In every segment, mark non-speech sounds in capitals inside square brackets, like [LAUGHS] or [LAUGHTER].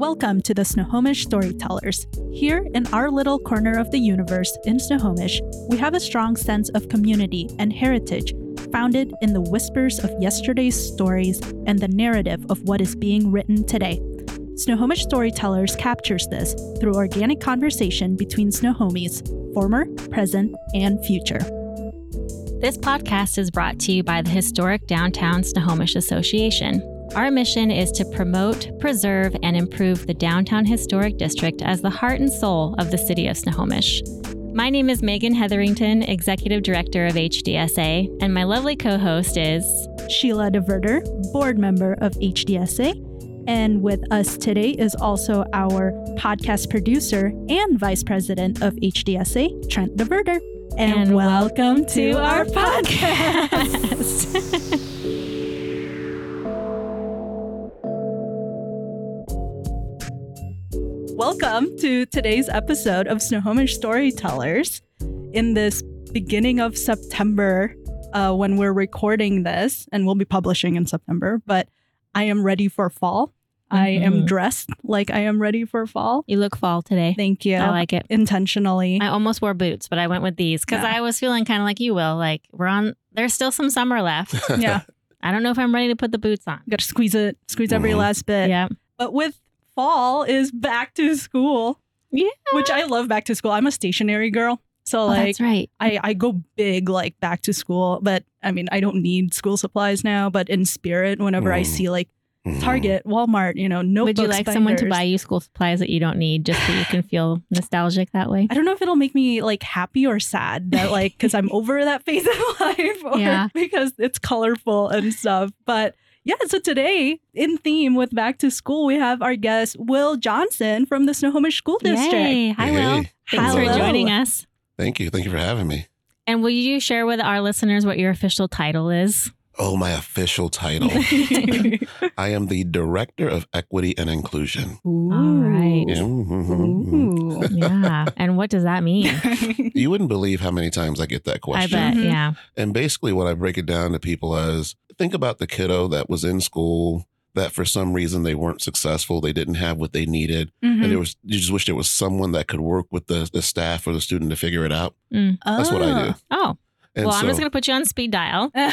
Welcome to the Snohomish Storytellers. Here in our little corner of the universe in Snohomish, we have a strong sense of community and heritage founded in the whispers of yesterday's stories and the narrative of what is being written today. Snohomish Storytellers captures this through organic conversation between Snohomies, former, present, and future. This podcast is brought to you by the Historic Downtown Snohomish Association. Our mission is to promote, preserve, and improve the Downtown Historic District as the heart and soul of the city of Snohomish. My name is Megan Hetherington, Executive Director of HDSA, and my lovely co host is Sheila DeVerter, board member of HDSA. And with us today is also our podcast producer and vice president of HDSA, Trent DeVerter. And, And welcome to our podcast. podcast. [LAUGHS] [LAUGHS] welcome to today's episode of Snohomish Storytellers. In this beginning of September, uh, when we're recording this, and we'll be publishing in September, but I am ready for fall. I am Mhm. dressed like I am ready for fall. You look fall today. Thank you. I like it. Intentionally. I almost wore boots, but I went with these because Yeah. I was feeling kind of like you will. Like, we're on, there's still some summer left. [LAUGHS] yeah. I don't know if I'm ready to put the boots on. Got to squeeze it, squeeze every Mm-hmm. Mhm. last bit. Yeah. But with fall is back to school. Yeah. Which I love back to school. I'm a stationary girl. So Oh, like that's right. I, I go big like back to school, but I mean I don't need school supplies now, but in spirit, whenever I Mm. see like Mhm. Target, Walmart, you know, notebooks. Would you like someone to buy you school supplies that you don't need just so you can feel nostalgic that way? I don't know if it'll make me like happy or sad that like because I'm over that phase of [LAUGHS] life or Yeah. because it's colorful and stuff. But yeah, so today in theme with back to school, we have our guest Wil Johnson from the Snohomish School District. Yay. Hi, Hey. Wil. Thanks for joining us. Thank you. Thank you for having me. And will you share with our listeners what your official title is? Oh, my official title. [LAUGHS] I am the Director of Equity and Inclusion. Ooh. right. Yeah. Ooh. [LAUGHS] Yeah. and what does that mean? [LAUGHS] You wouldn't believe how many times I get that question. I question. bet. Mhm. Yeah. And basically, what I break it down to people as think about the kiddo that was in school that for some reason they weren't successful, they didn't have what they needed, Mhm. and there was you just wish there was someone that could work with the, the staff or the student to figure it out. Mm. That's what I do. Oh, And well, I'm just going to put you on speed dial. and,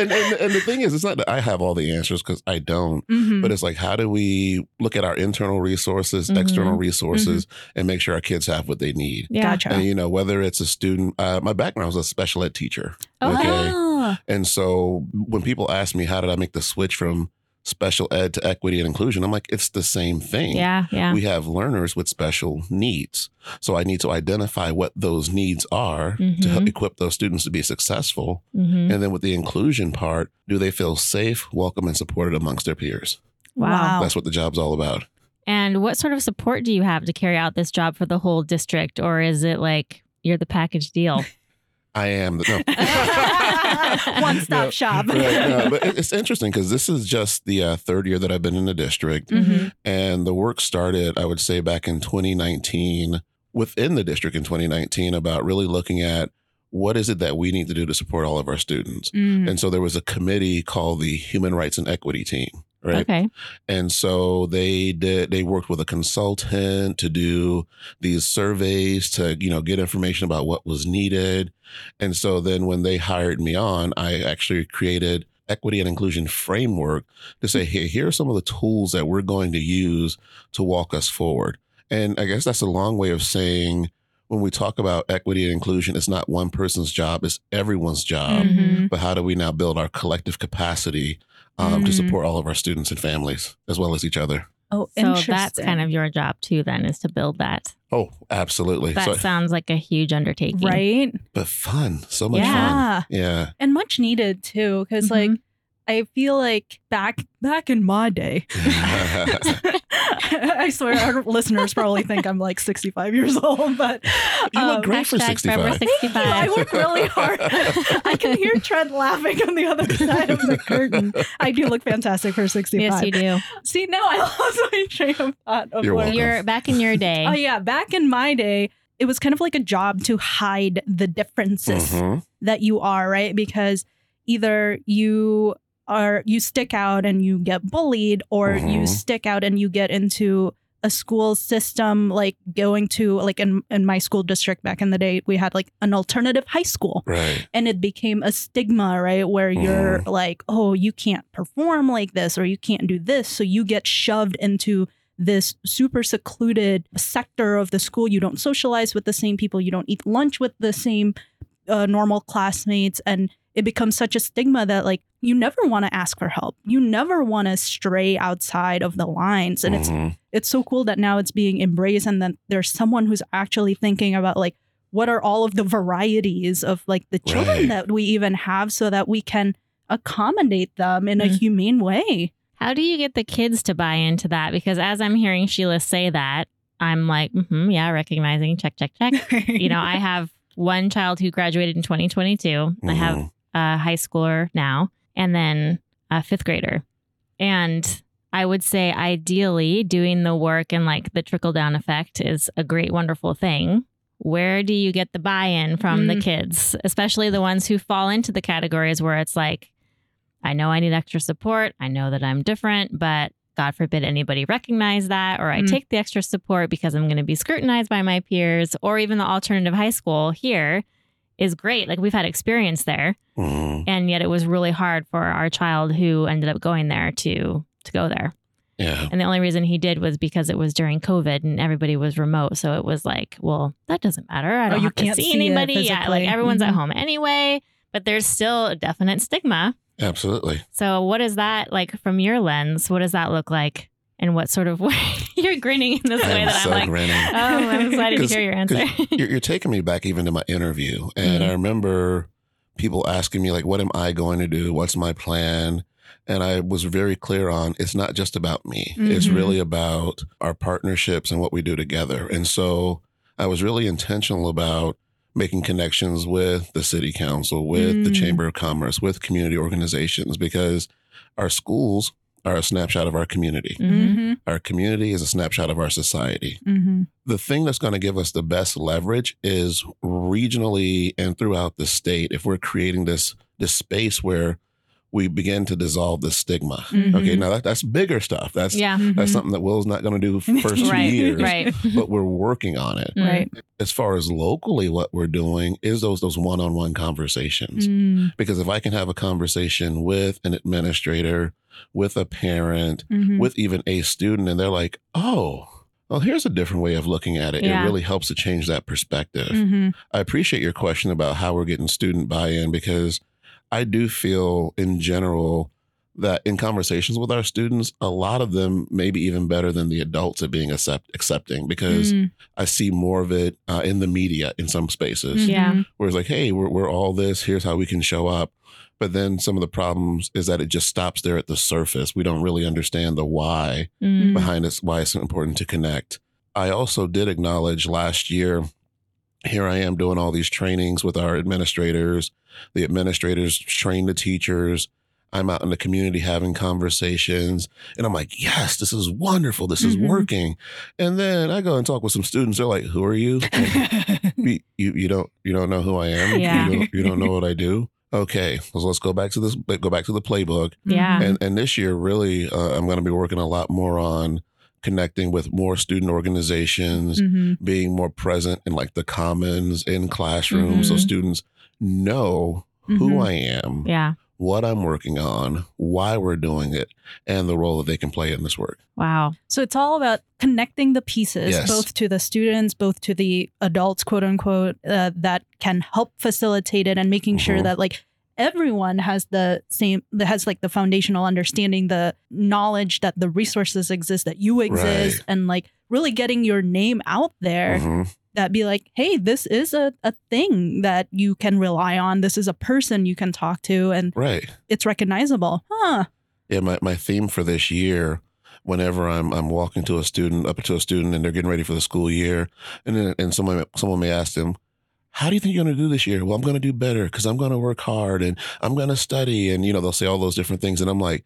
and, and the thing is, it's not that I have all the answers because I don't. Mhm. But it's like, how do we look at our internal resources, Mhm. external resources, and make sure our kids have what they need? Yeah. Gotcha. And, you know, whether it's a student, uh, my background was a special ed teacher. Oh, Okay. And so when people ask me, how did I make the switch from special ed to equity and inclusion? I'm like, it's the same thing. Yeah. Yeah. We have learners with special needs. So I need to identify what those needs are to Mhm. help equip those students to be successful. hmm And then with the inclusion part, do they feel safe, welcome, and supported amongst their peers? Wow. That's what the job's all about. And what sort of support do you have to carry out this job for the whole district? Or is it like you're the package deal? [LAUGHS] I am the no. [LAUGHS] One stop No, shop. right, no, but it's interesting because this is just the uh, third year that I've been in the district, Mhm. and the work started, I would say, back in 2019 within the district in 2019 about really looking at what is it that we need to do to support all of our students. Mm. And so there was a committee called the Human Rights and Equity Team, right? Okay. And so they did they worked with a consultant to do these surveys to, you know, get information about what was needed. And so then when they hired me on, I actually created equity and inclusion framework to say, hey, here are some of the tools that we're going to use to walk us forward. And I guess that's a long way of saying when we talk about equity and inclusion, it's not one person's job, it's everyone's job. Mhm. But how do we now build our collective capacity um, to Mm. support all of our students and families as well as each other? Oh, So that's kind of your job too, then, is to build that. Oh, absolutely. That So, sounds like a huge undertaking. right. but fun, so much Yeah. fun. Yeah. and much needed too because like Mhm. i feel like back back in my day [LAUGHS] [LAUGHS] [LAUGHS] [LAUGHS] i swear our listeners probably think i'm like 65 years old but You look um, great for Hashtag Forever 65. I work really hard. [LAUGHS] I can hear Trent laughing on the other side of the curtain. I do look fantastic for 65. Yes, you do. See, now I lost my train of thought of You're what- welcome. You're back in your day. Oh yeah, back in my day, it was kind of like a job to hide the differences Mhm. that you are, right? Because either you are you stick out and you get bullied or you Mhm. stick out and you get into a school system like going to like in, in my school district back in the day we had like an alternative high school Right. and it became a stigma right where you're Mhm. like oh you can't perform like this or you can't do this so you get shoved into this super secluded sector of the school you don't socialize with the same people you don't eat lunch with the same uh, normal classmates and it becomes such a stigma that like you never want to ask for help you never want to stray outside of the lines and it's Mhm. it's so cool that now it's being embraced and that there's someone who's actually thinking about like what are all of the varieties of like the children Right. that we even have so that we can accommodate them in a Mhm. humane way How do you get the kids to buy into that? Because as I'm hearing Sheila say that, I'm like, mm-hmm, yeah, recognizing, check, check, check. [LAUGHS] you know, I have one child who graduated in 2022. I have Mhm. A high schooler now, and then a fifth grader. And I would say, ideally, doing the work and like the trickle down effect is a great, wonderful thing. Where do you get the buy in from the Mm. kids, especially the ones who fall into the categories where it's like, I know I need extra support. I know that I'm different, but God forbid anybody recognize that, or I Mm. take the extra support because I'm going to be scrutinized by my peers, or even the alternative high school here is great. Like we've had experience there, Mhm. and yet it was really hard for our child who ended up going there to to go there. Yeah. And the only reason he did was because it was during COVID and everybody was remote. So it was like, well, that doesn't matter. I Oh, don't you have to can't see, see anybody. Yeah, like everyone's at Mhm. home anyway. But there's still a definite stigma. Absolutely. So what is that like from your lens? What does that look like? And what sort of [LAUGHS] way you're grinning in this way I'm that so I'm like, grinning. oh, I'm excited to [LAUGHS] hear your answer. you're, you're taking me back even to my interview and Mhm. i remember people asking me like what am i going to do what's my plan and i was very clear on it's not just about me it's Mhm. really about our partnerships and what we do together and so i was really intentional about making connections with the city council with the Mm. chamber of commerce with community organizations because our schools are a snapshot of our community Mhm. Mhm. our community is a snapshot of our society Mhm. the thing that's going to give us the best leverage is regionally and throughout the state if we're creating this this space where we begin to dissolve the stigma Mhm. okay now that, that's bigger stuff that's Yeah. that's Mhm. something that Wil's not going to do [LAUGHS] first two years Right. but we're working on it Mm. right as far as locally what we're doing is those those one-on-one conversations Mm. because if i can have a conversation with an administrator with a parent Mhm. with even a student and they're like, oh, well, here's a different way of looking at it. Yeah. It really helps to change that perspective. Mhm. I appreciate your question about how we're getting student buy in because I do feel in general that in conversations with our students, a lot of them maybe even better than the adults at being accept, accepting because Mm. I see more of it uh, in the media in some spaces Yeah. Mhm. where it's like, hey, we're, we're all this, here's how we can show up. But then some of the problems is that it just stops there at the surface. We don't really understand the why Mm. behind us, why it's important to connect. I also did acknowledge last year, here I am doing all these trainings with our administrators. The administrators train the teachers. I'm out in the community having conversations. And I'm like, yes, this is wonderful. This is Mhm. working. And then I go and talk with some students. They're like, who are you? [LAUGHS] you, you, you don't, you don't know who I am. Yeah. You, don't, you don't know what I do. Okay. So let's go back to this, go back to the playbook Yeah. and and this year really uh, i'm going to be working a lot more on connecting with more student organizations Mhm. being more present in like the commons in classrooms so Mhm. students know who Mhm. i am Yeah. What i'm working on why we're doing it and the role that they can play in this work Wow. So it's all about connecting the pieces, Yes. both to the students, both to the adults, quote unquote, uh, that can help facilitate it and making sure Mhm. that like everyone has the same, that has like the foundational understanding, the knowledge that the resources exist, that you exist, Right. and like really getting your name out there Mhm. That be like, hey, this is a, a thing that you can rely on. This is a person you can talk to, and right it's recognizable. Huh. yeah my, my theme for this year whenever I'm I'm walking to a student up to a student and they're getting ready for the school year and then and someone someone may ask them how do you think you're going to do this year well I'm going to do better cuz I'm going to work hard and I'm going to study and you know they'll say all those different things and I'm like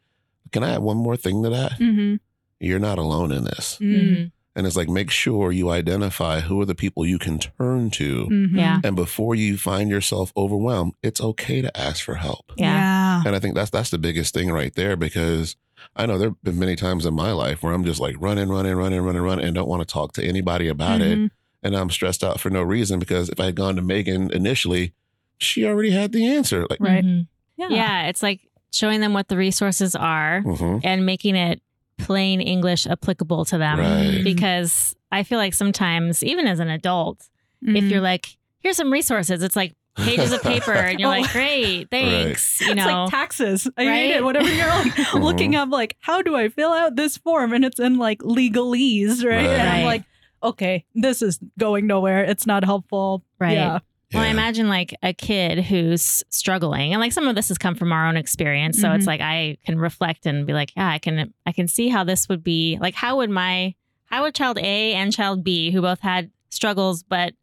can I add one more thing to that Mm-hmm. you're not alone in this Mm. And it's like, make sure you identify who are the people you can turn to. Mhm. Yeah. And before you find yourself overwhelmed, it's okay to ask for help. Yeah. Yeah. And I think that's that's the biggest thing right there because I know there have been many times in my life where I'm just like running, running, running, running, running, and don't want to talk to anybody about it. Mhm. And I'm stressed out for no reason because if I had gone to Megan initially, she already had the answer. Like, Right. Mhm. Yeah. Yeah. It's like showing them what the resources are mhm, and making it plain English applicable to them. Right. Because I feel like sometimes, even as an adult, if Mhm. you're like, here's some resources, it's like pages of paper, and you're [LAUGHS] Oh. like, great, thanks. You it's know, like taxes. I hate Right? it. Whatever you're like [LAUGHS] looking up, like, how do I fill out this form? And it's in like legalese, right? Right. And I'm Right. like, okay, this is going nowhere. It's not helpful. Right. Yeah. Well, I imagine like a kid who's struggling, and like some of this has come from our own experience. So Mhm. it's like I can reflect and be like, yeah, I can, I can see how this would be. Like, how would my, how would child A and child B, who both had struggles, but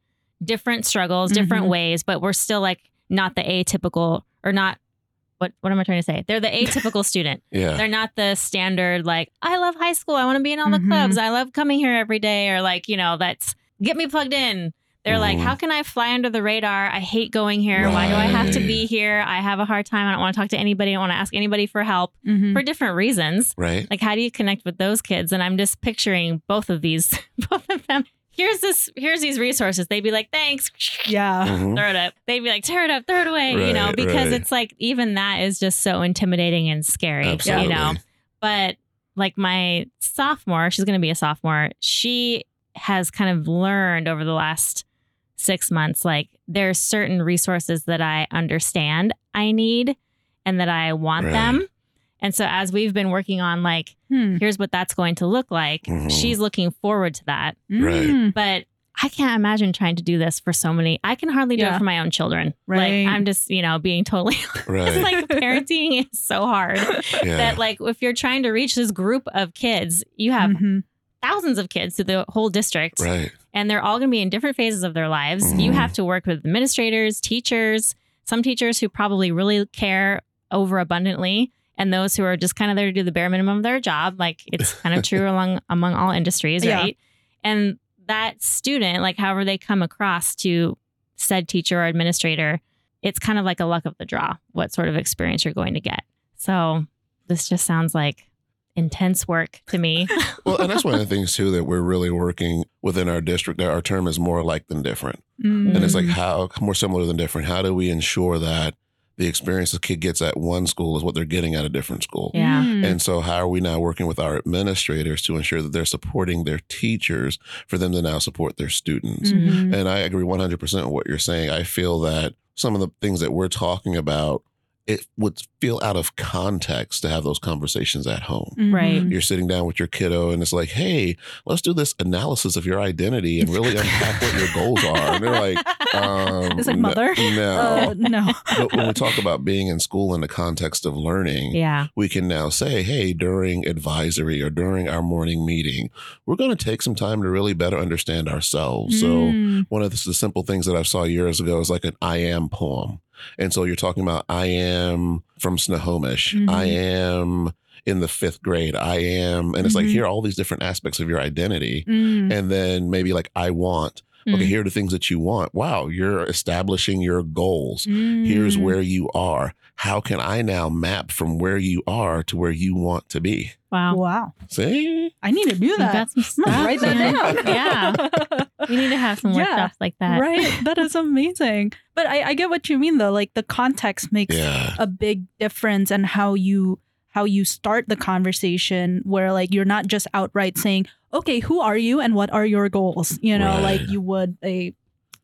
different struggles, different Mhm. ways, but we're still like not the atypical or not. What, what am I trying to say? They're the [LAUGHS] atypical student. yeah. They're not the standard, like, I love high school. I want to be in all the Mhm. clubs. I love coming here every day. Or, like, you know, that's get me plugged in. They're like, Mhm. how can I fly under the radar? I hate going here. Why do I have to be here? I have a hard time. I don't want to talk to anybody. I don't want to ask anybody for help Mhm. for different reasons. Right. Like, how do you connect with those kids? And I'm just picturing both of these, [LAUGHS] both of them. Here's this, here's these resources. They'd be like, thanks. Yeah. Mhm. Throw it up. They'd be like, tear it up, throw it away, you know, because right. it's like even that is just so intimidating and scary, Absolutely. you know but like my sophomore, she's going to be a sophomore. She has kind of learned over the last six months, like there's certain resources that I understand I need and that I want Right. them. And so as we've been working on like, Hmm. here's what that's going to look like, Mhm. she's looking forward to that. Right. Mm. But I can't imagine trying to do this for so many. I can hardly do Yeah. it for my own children. Right. Like I'm just, you know, being totally [LAUGHS] Right. it's like parenting is so hard [LAUGHS] yeah. that like if you're trying to reach this group of kids, you have Mhm. Thousands of kids to the whole district right. and they're all going to be in different phases of their lives. You Mhm. have to work with administrators, teachers, some teachers who probably really care over abundantly and those who are just kind of there to do the bare minimum of their job. Like it's [LAUGHS] kind of true along among all industries, Yeah. right? And that student, like however they come across to said teacher or administrator, it's kind of like a luck of the draw what sort of experience you're going to get. So this just sounds like intense work to me. [LAUGHS] Well, and that's one of the things too that we're really working within our district. That our term is more alike than different, Mm. and it's like how more similar than different. How do we ensure that the experience a kid gets at one school is what they're getting at a different school? Yeah. Mm. And so, how are we now working with our administrators to ensure that they're supporting their teachers for them to now support their students? Mhm. And I agree 100% with what you're saying. I feel that some of the things that we're talking about, it would feel out of context to have those conversations at home. Right. Mhm. You're sitting down with your kiddo and it's like, hey, let's do this analysis of your identity and really unpack what your goals are. And they're like, [LAUGHS] um, It's like, no- mother? No. Uh, [LAUGHS] no. but when we talk about being in school in the context of learning, yeah. we can now say, hey, during advisory or during our morning meeting, we're going to take some time to really better understand ourselves. So, Mm. one of the, the simple things that I saw years ago is like an I am poem. And so you're talking about I am from Snohomish. Mhm. I am in the fifth grade. I am, and it's like Mhm. here are all these different aspects of your identity. Mm. And then maybe like I want. Okay, Mm. here are the things that you want. Wow, you're establishing your goals. Here's Mm. where you are. How can I now map from where you are to where you want to be? Wow. Wow. See? I need to do that. got some stuff, [LAUGHS] write that down. [LAUGHS] yeah. We need to have some Yeah. workshops like that. right. That is amazing. But I, I get what you mean though. Like the context makes Yeah. a big difference and how you how you start the conversation where like you're not just outright saying, okay, who are you and what are your goals? You know, Right. like you would a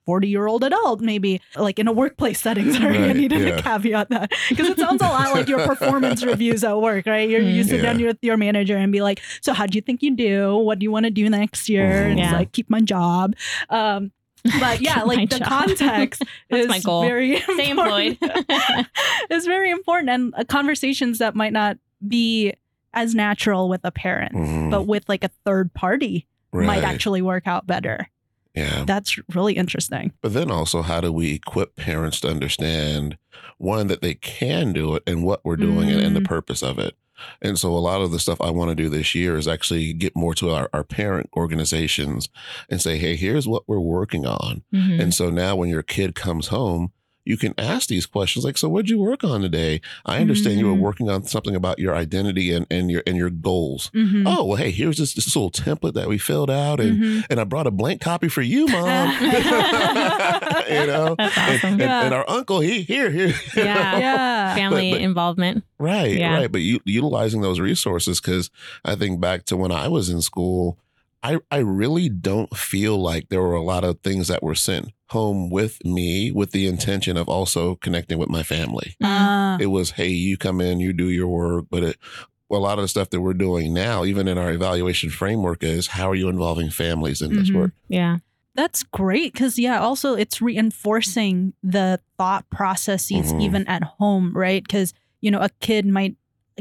40 year old adult, maybe like in a workplace setting. [LAUGHS] Sorry, I Right, needed yeah. to caveat that because it sounds a lot like your performance [LAUGHS] reviews at work, right? You're, you sit down with your manager and be like, so how do you think you do? What do you want to do next year? Mhm. And it's Yeah. like, keep my job. Um, but [LAUGHS] yeah, like the job. context That's is my goal. very Stay important. employed. is very important and uh, conversations that might not be as natural with a parent Mhm. but with like a third party might actually work out better Yeah. that's really interesting But then also, how do we equip parents to understand one, that they can do it and what we're doing it and the Mm. purpose of it? And so a lot of the stuff I want to do this year is actually get more to our, our parent organizations and say, hey, here's what we're working on. Mhm. And so now when your kid comes home, you can ask these questions like, so what'd you work on today? I understand you were Mm. working on something about your identity and, and your and your goals. Mhm. Oh, well, hey, here's this, this little template that we filled out and Mhm. and I brought a blank copy for you, mom. [LAUGHS] [LAUGHS] you know? That's And, awesome. and- Yeah. and our uncle, he here, here. Yeah. yeah. Family But- but- involvement. Right, Yeah. right. But you, utilizing those resources, because I think back to when I was in school, I, I really don't feel like there were a lot of things that were sent home with me with the intention of also connecting with my family. Ah. It was, hey, you come in, you do your work. But it, a lot of the stuff that we're doing now, even in our evaluation framework, is how are you involving families in this Mhm. work? Yeah. That's great because, yeah, also it's reinforcing the thought processes Mhm. even at home, right? Because, you know, a kid might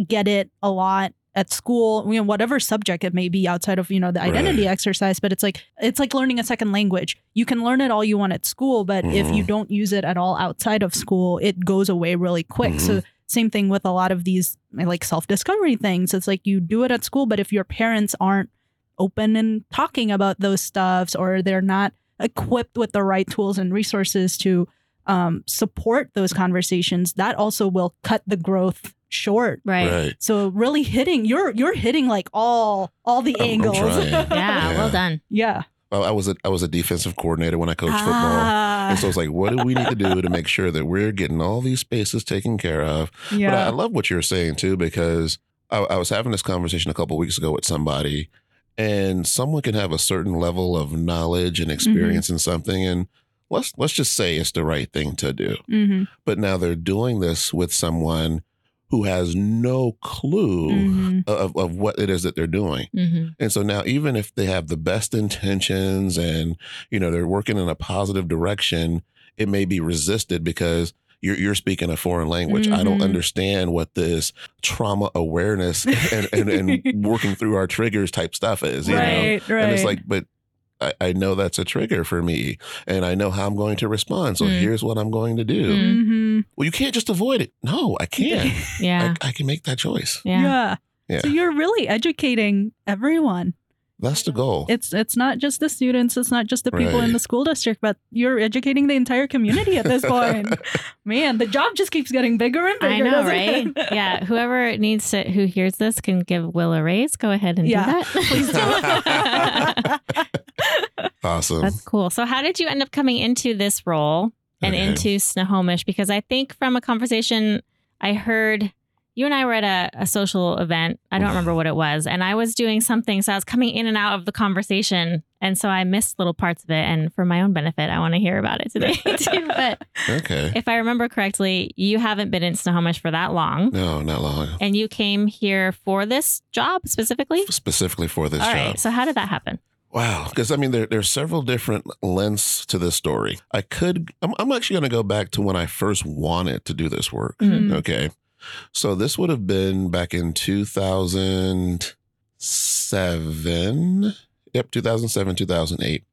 get it a lot at school, you know, whatever subject it may be outside of, you know, the identity Right. exercise, but it's like, it's like learning a second language. You can learn it all you want at school, but if you Mhm. don't use it at all outside of school, it goes away really quick. So, same thing with a lot of these like self discovery things. It's like you do it at school, but if your parents aren't open and talking about those stuffs or they're not equipped with the right tools and resources to um, support those conversations, that also will cut the growth short. Right. Right. So really hitting you're you're hitting like all all the I'm- I'm angles. Yeah, [LAUGHS] Yeah. Well done. yeah. I was a I was a defensive coordinator when I coached football. Ah, And so it's like, what do we need to do to make sure that we're getting all these spaces taken care of? Yeah. But I, I love what you're saying too, because I, I was having this conversation a couple weeks ago with somebody, and someone can have a certain level of knowledge and experience in something, and let's let's just say it's the right thing to do. hmm But now they're doing this with someone who has no clue hmm of, of what it is that they're doing. hmm And so now, even if they have the best intentions and you know they're working in a positive direction, it may be resisted because you're you're speaking a foreign language. I don't Mhm. understand what this trauma awareness [LAUGHS] and, and, and working through our triggers type stuff is. You know, Right, right. and it's like, but. I, I know that's a trigger for me, and I know how I'm going to respond. So Mm. here's what I'm going to do. Mm. hmm Well, you can't just avoid it. No, I can't. Yeah. I, I can make that choice. Yeah. yeah. Yeah. So you're really educating everyone. That's the goal. It's it's not just the students, it's not just the people in the school district, but you're educating the entire community at this [LAUGHS] point. Man, the job just keeps getting bigger and bigger. I know, right? it? [LAUGHS] yeah. Whoever needs to, who hears this can give Wil a raise. Go ahead and Yeah, do that. [LAUGHS] Please do. awesome. That's cool. So, how did you end up coming into this role and Okay. into Snohomish? Because I think from a conversation I heard, you and I were at a, a social event. I don't remember what it was. And I was doing something. So, I was coming in and out of the conversation. And so I missed little parts of it. And for my own benefit, I want to hear about it today, [LAUGHS] too. But [LAUGHS] Okay. if I remember correctly, you haven't been in Snohomish for that long. No, not long. And you came here for this job specifically? Specifically for this All job. right. So, how did that happen? Wow. Because I mean, there, there's several different lengths to this story. I could, I'm, I'm actually going to go back to when I first wanted to do this work. Mhm. Okay. So this would have been back in 2007. Yep, 2007, 2008.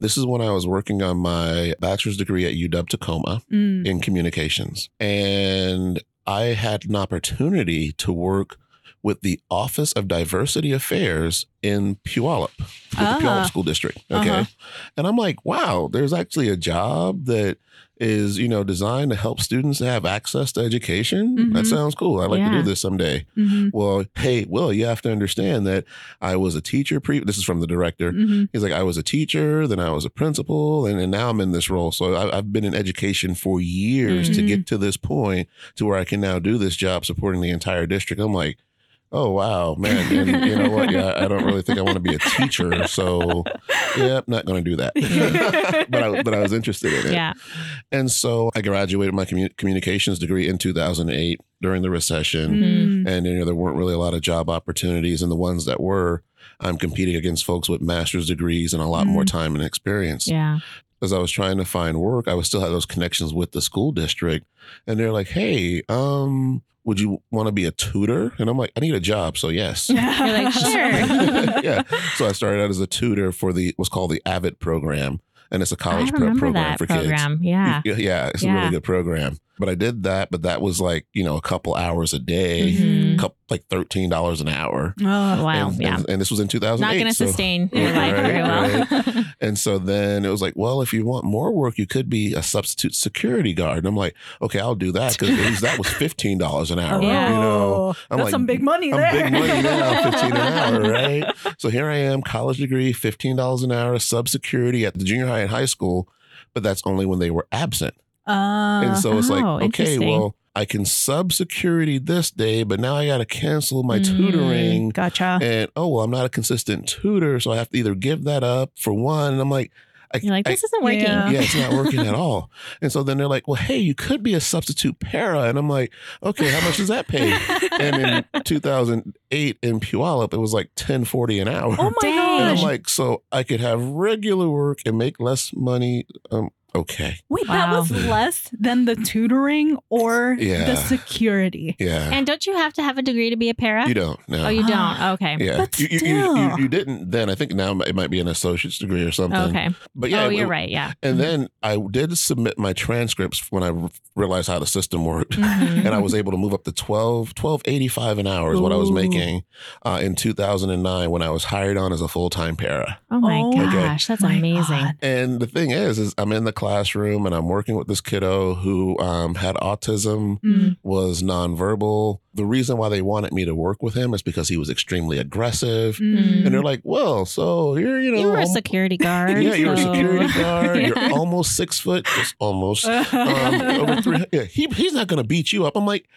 This is when I was working on my bachelor's degree at UW Tacoma Mm. in communications. And I had an opportunity to work with the Office of Diversity Affairs in Puyallup, with the Ah. Puyallup School District. Okay. Uh-huh. And I'm like, wow, there's actually a job that is, you know, designed to help students have access to education. That Mhm. sounds cool. I'd like to do this someday. Mhm. Well, hey, Wil, you have to understand that I was a teacher pre this is from the director. Mhm. He's like, I was a teacher, then I was a principal, and, and now I'm in this role. So I, I've been in education for years to Mhm. get to this point to where I can now do this job supporting the entire district. I'm like, oh wow, man. And you know what? Yeah, I don't really think I want to be a teacher. So yeah, I'm not going to do that. [LAUGHS] but I, but I was interested in it. Yeah. And so I graduated my commu- communications degree in 2008 during the recession Mm. and you know there weren't really a lot of job opportunities and the ones that were i'm competing against folks with master's degrees and a lot more time and experience Yeah. as i was trying to find work i was still had those connections with the school district and they're like hey um would you want to be a tutor? And i'm like i need a job so yes. [LAUGHS] You're like, [LAUGHS] sure. [LAUGHS] yeah. So i started out as a tutor for the what's called the AVID program and it's a college prep program that for program. Kids yeah, yeah it's a really good program. But i did that but that was like you know a couple hours a day Mhm. couple like thirteen dollars an hour. Oh, Wow. and, yeah. and, and this was in two thousand Not going to so- sustain [LAUGHS] your Right, life very well. [LAUGHS] And so then it was like, well, if you want more work, you could be a substitute security guard. And I'm like, okay, I'll do that because at least that was fifteen dollars an hour. Yeah. You know, Oh, I'm that's like, some big money I'm there. big money now, [LAUGHS] fifteen an hour, right? So here I am, college degree, fifteen dollars an hour, sub security at the junior high and high school, but that's only when they were absent. Uh, And so it's like, Oh, okay, well, I can sub security this day, but now I got to cancel my Mm. tutoring. gotcha. And oh, well, I'm not a consistent tutor, so I have to either give that up for one. And I'm like, I, You're like, I- this isn't working. Yeah. yeah, it's not working at [LAUGHS] all. And so then they're like, well, hey, you could be a substitute para. And I'm like, okay, how much does that pay? and in [LAUGHS] 2008 in Puyallup, it was like 1040 an hour. oh my Dang. and I'm like, so I could have regular work and make less money. Um, okay. Wait, that Wow. was less than the tutoring or Yeah. the security. Yeah. and don't you have to have a degree to be a para? you don't know. Oh, you don't? Ah. [GASPS] Okay. yeah, But you, you, you, still. you, you didn't then. I think now it might be an associate's degree or something. Okay. But yeah, oh, you're right. Yeah. And then I did submit my transcripts when I r- realized how the system worked. Mhm. [LAUGHS] and I was able to move up to 12, 1285 an hour is what I was Ooh. making uh, in 2009 when I was hired on as a full time para. Oh my Oh gosh, that's My amazing. God. And the thing is, is I'm in the classroom and I'm working with this kiddo who um, had autism, Mm. was nonverbal. The reason why they wanted me to work with him is because he was extremely aggressive. Mm. And they're like, well, so you're, you know, You were a security [LAUGHS] guard. yeah, you're a security [LAUGHS] guard. Yeah. You're almost six foot, just almost. um, over three. Yeah, he, he's not going to beat you up. I'm like,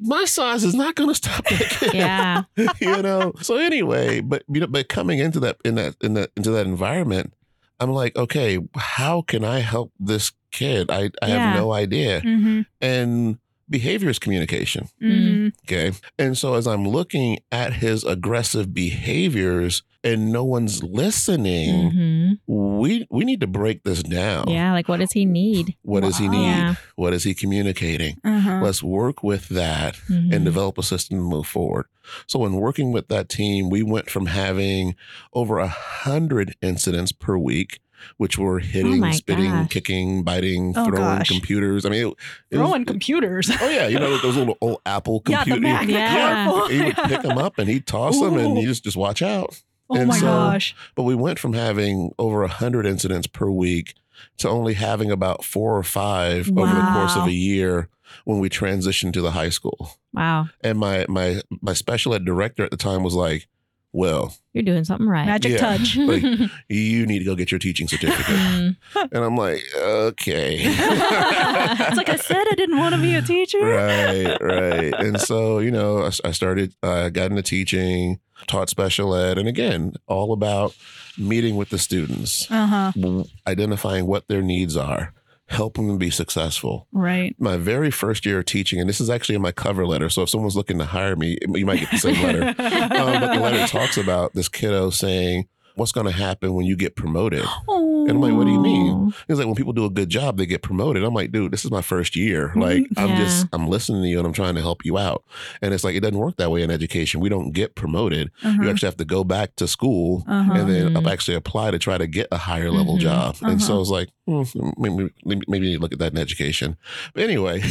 my size is not going to stop that kid. [LAUGHS] Yeah. you know. So anyway, but you know, but coming into that in that in that into that environment, I'm like, okay, how can I help this kid? I I Yeah. have no idea. Mhm. And behavior is communication. Mhm. Okay. And so as I'm looking at his aggressive behaviors and no one's listening, Mhm. we we need to break this down. Yeah. Like, what does he need? What does he need? Yeah. What is he communicating? Uh-huh. Let's work with that Mhm. and develop a system to move forward. So, in working with that team, we went from having over a hundred incidents per week, which were oh hitting, my spitting, gosh. kicking, biting, Oh, throwing gosh. computers. I mean, it, it was- Throwing computers. Oh yeah, you know those little old Apple Yeah, the computers. Mac. Yeah. Careful. He would pick them up and he'd toss them, and you just just watch out. Oh And my so- gosh. But we went from having over a hundred incidents per week to only having about four or five over the course of a year when we transitioned to the high school. Wow. And my my my special ed director at the time was like, "Well, You're doing something right. Magic Yeah. touch. [LAUGHS] Like- [LAUGHS] you need to go get your teaching certificate." Mm. and I'm like, "Okay." [LAUGHS] it's like I said, I didn't want to be a teacher. right, right. And so, you know, I, I started, uh, got into teaching, taught special ed, and again, all about meeting with the students, Uh huh. identifying what their needs are, helping them be successful. Right. My very first year of teaching, and this is actually in my cover letter. So if someone's looking to hire me, you might get the same letter. [LAUGHS] Um, but the letter talks about this kiddo saying, What's going to happen when you get promoted? Oh. And I'm like, what do you mean? He's like, when people do a good job, they get promoted. I'm like, dude, this is my first year. Like, I'm just, I'm listening to you and I'm trying to help you out. And it's like, it doesn't work that way in education. We don't get promoted. Uh-huh. You actually have to go back to school Uh-huh. and then Mhm. actually apply to try to get a higher level Mhm. job. And so Uh-huh. I was like, hmm, maybe, maybe, maybe you need to look at that in education. But anyway,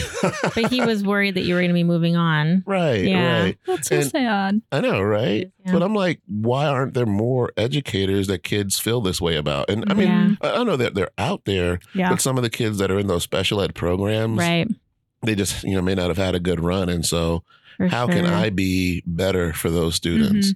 But he was worried that you were going to be moving on. [LAUGHS] right, Yeah. right. That's so and- sad. I know, right? Yeah. But I'm like, why aren't there more educators that kids feel this way about? And I mean, Yeah. I I know that they're out there, Yeah. but some of the kids that are in those special ed programs, Right. they just you know may not have had a good run, and so For how can. I be better for those students?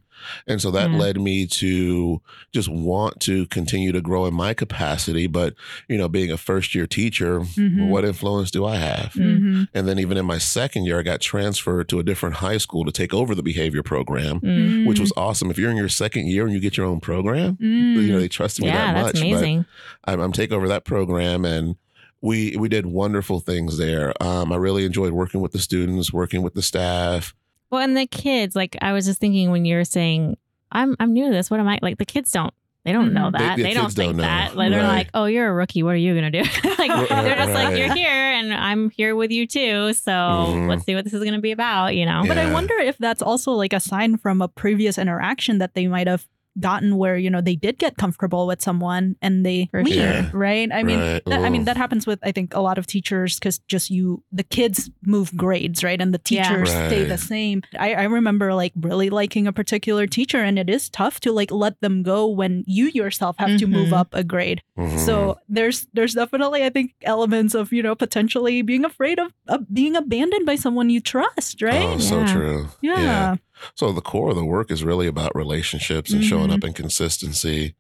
And so that Yeah. led me to just want to continue to grow in my capacity. But you know, being a first year teacher, Mhm. what influence do I have? Mm-hmm. And then even in my second year, I got transferred to a different high school to take over the behavior program. Mm. Which was awesome. If you're in your second year and you get your own program, Mm. you know they trusted me Yeah, that that's much. amazing. But I'm, I'm take over that program, and we we did wonderful things there. Um, I really enjoyed working with the students, working with the staff. Well, and the kids, like I was just thinking when you were saying, "I'm I'm new to this. What am I?" Like the kids don't. They don't know Mhm. They- that. the They, don't think don't that. Like they're Right. like, "Oh, you're a rookie. What are you gonna do?" [LAUGHS] like Right, they're just like, "You're here, and I'm here with you too. So Mhm. let's see what this is gonna be about." You know? Yeah. But I wonder if that's also like a sign from a previous interaction that they might have gotten where you know they did get comfortable with someone and they For leave, sure. right? I mean, Right. that, I mean that happens with I think a lot of teachers because just you the kids move grades, right, and the Yeah. teachers stay the same. I, I remember like really liking a particular teacher, and it is tough to like let them go when you yourself have to move Mhm. up a grade. Mhm. So there's there's definitely I think elements of you know potentially being afraid of, of being abandoned by someone you trust, right? Oh, so Yeah. true. yeah. So the core of the work is really about relationships and showing Mhm. up in consistency.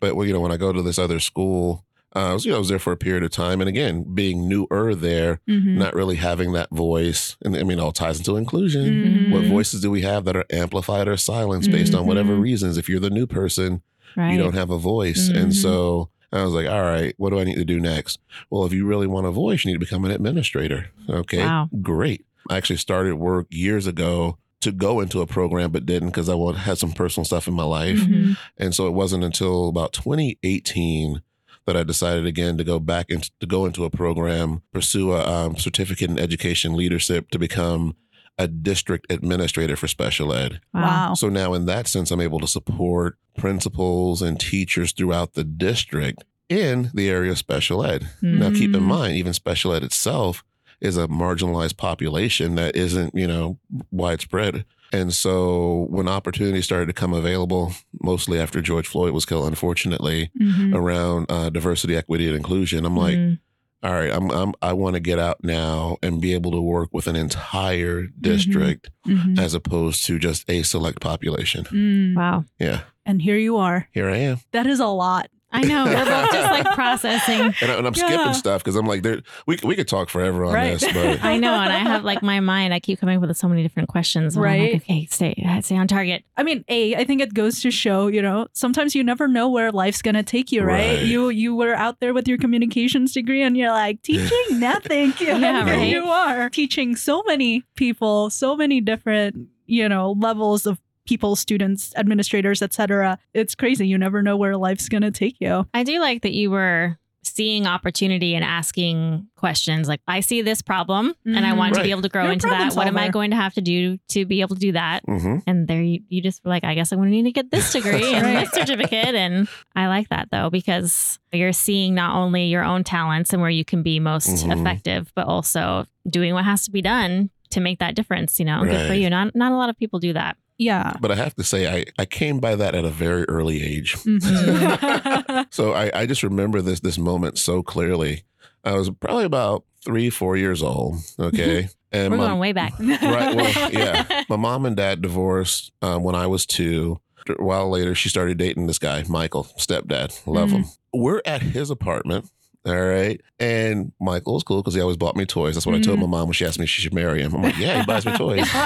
But well, you know, when I go to this other school, uh, I was, you know, I was there for a period of time, and again, being newer there, Mhm. not really having that voice, and I mean, all ties into inclusion. Mhm. What voices do we have that are amplified or silenced based on whatever Mhm. reasons? If you're the new person, Right. you don't have a voice, and Mhm. so. I was like, all right, what do I need to do next? Well, if you really want a voice, you need to become an administrator. Okay. Wow. Great. I actually started work years ago to go into a program, but didn't because I had some personal stuff in my life. Mhm. And so it wasn't until about 2018 that I decided again to go back and to go into a program, pursue a um, certificate in education leadership to become a district administrator for special ed. Wow. So now, in that sense, I'm able to support principals and teachers throughout the district in the area of special ed. Now, keep in Mm. mind, even special ed itself is a marginalized population that isn't, you know, widespread. And so when opportunities started to come available, mostly after George Floyd was killed, unfortunately, Mhm. around uh, diversity, equity, and inclusion, I'm like, Mhm. all right, I'm, I'm I want to get out now and be able to work with an entire district Mhm. as opposed to just a select population. Mm. wow. Yeah, And here you are. here I am. That is a lot. I know. We're both just like [LAUGHS] processing. And, I, and I'm Yeah. skipping stuff because I'm like, there, we, we could talk forever on Right. this, but [LAUGHS] I know, and I have like my mind. I keep coming up with so many different questions. and I'm like, Right. okay, stay, uh, stay on target. I mean, a I think it goes to show, you know, sometimes you never know where life's gonna take you, right? Right. You you were out there with your communications degree, and you're like teaching nothing. [LAUGHS] Yeah, and here right. you are teaching so many people, so many different, you know, levels of people, students, administrators, etc. It's crazy. You never know where life's gonna take you. I do like that you were seeing opportunity and asking questions like I see this problem and I want to be able to grow You're into that. problem What am I going to have to do to be able to do that? hmm And there you, you just were like, I guess I'm going to need to get this [LAUGHS] degree and Right. this certificate. And I like that though, because you're seeing not only your own talents and where you can be most Mhm. effective, but also doing what has to be done to make that difference. You know, good for you. Not not a lot of people do that. Yeah. But I have to say, I, I came by that at a very early age. Mhm. [LAUGHS] So I, I just remember this this moment so clearly. I was probably about three, four years old. Okay. [LAUGHS] And We're my, going way back. right. Well, yeah. [LAUGHS] My mom and dad divorced um, when I was two. A while later, she started dating this guy, Michael, stepdad. Love him. We're at his apartment. All right. And Michael was cool because he always bought me toys. That's what I told my mm. mom when she asked me if she should marry him. I'm like, yeah, he buys me toys. [LAUGHS]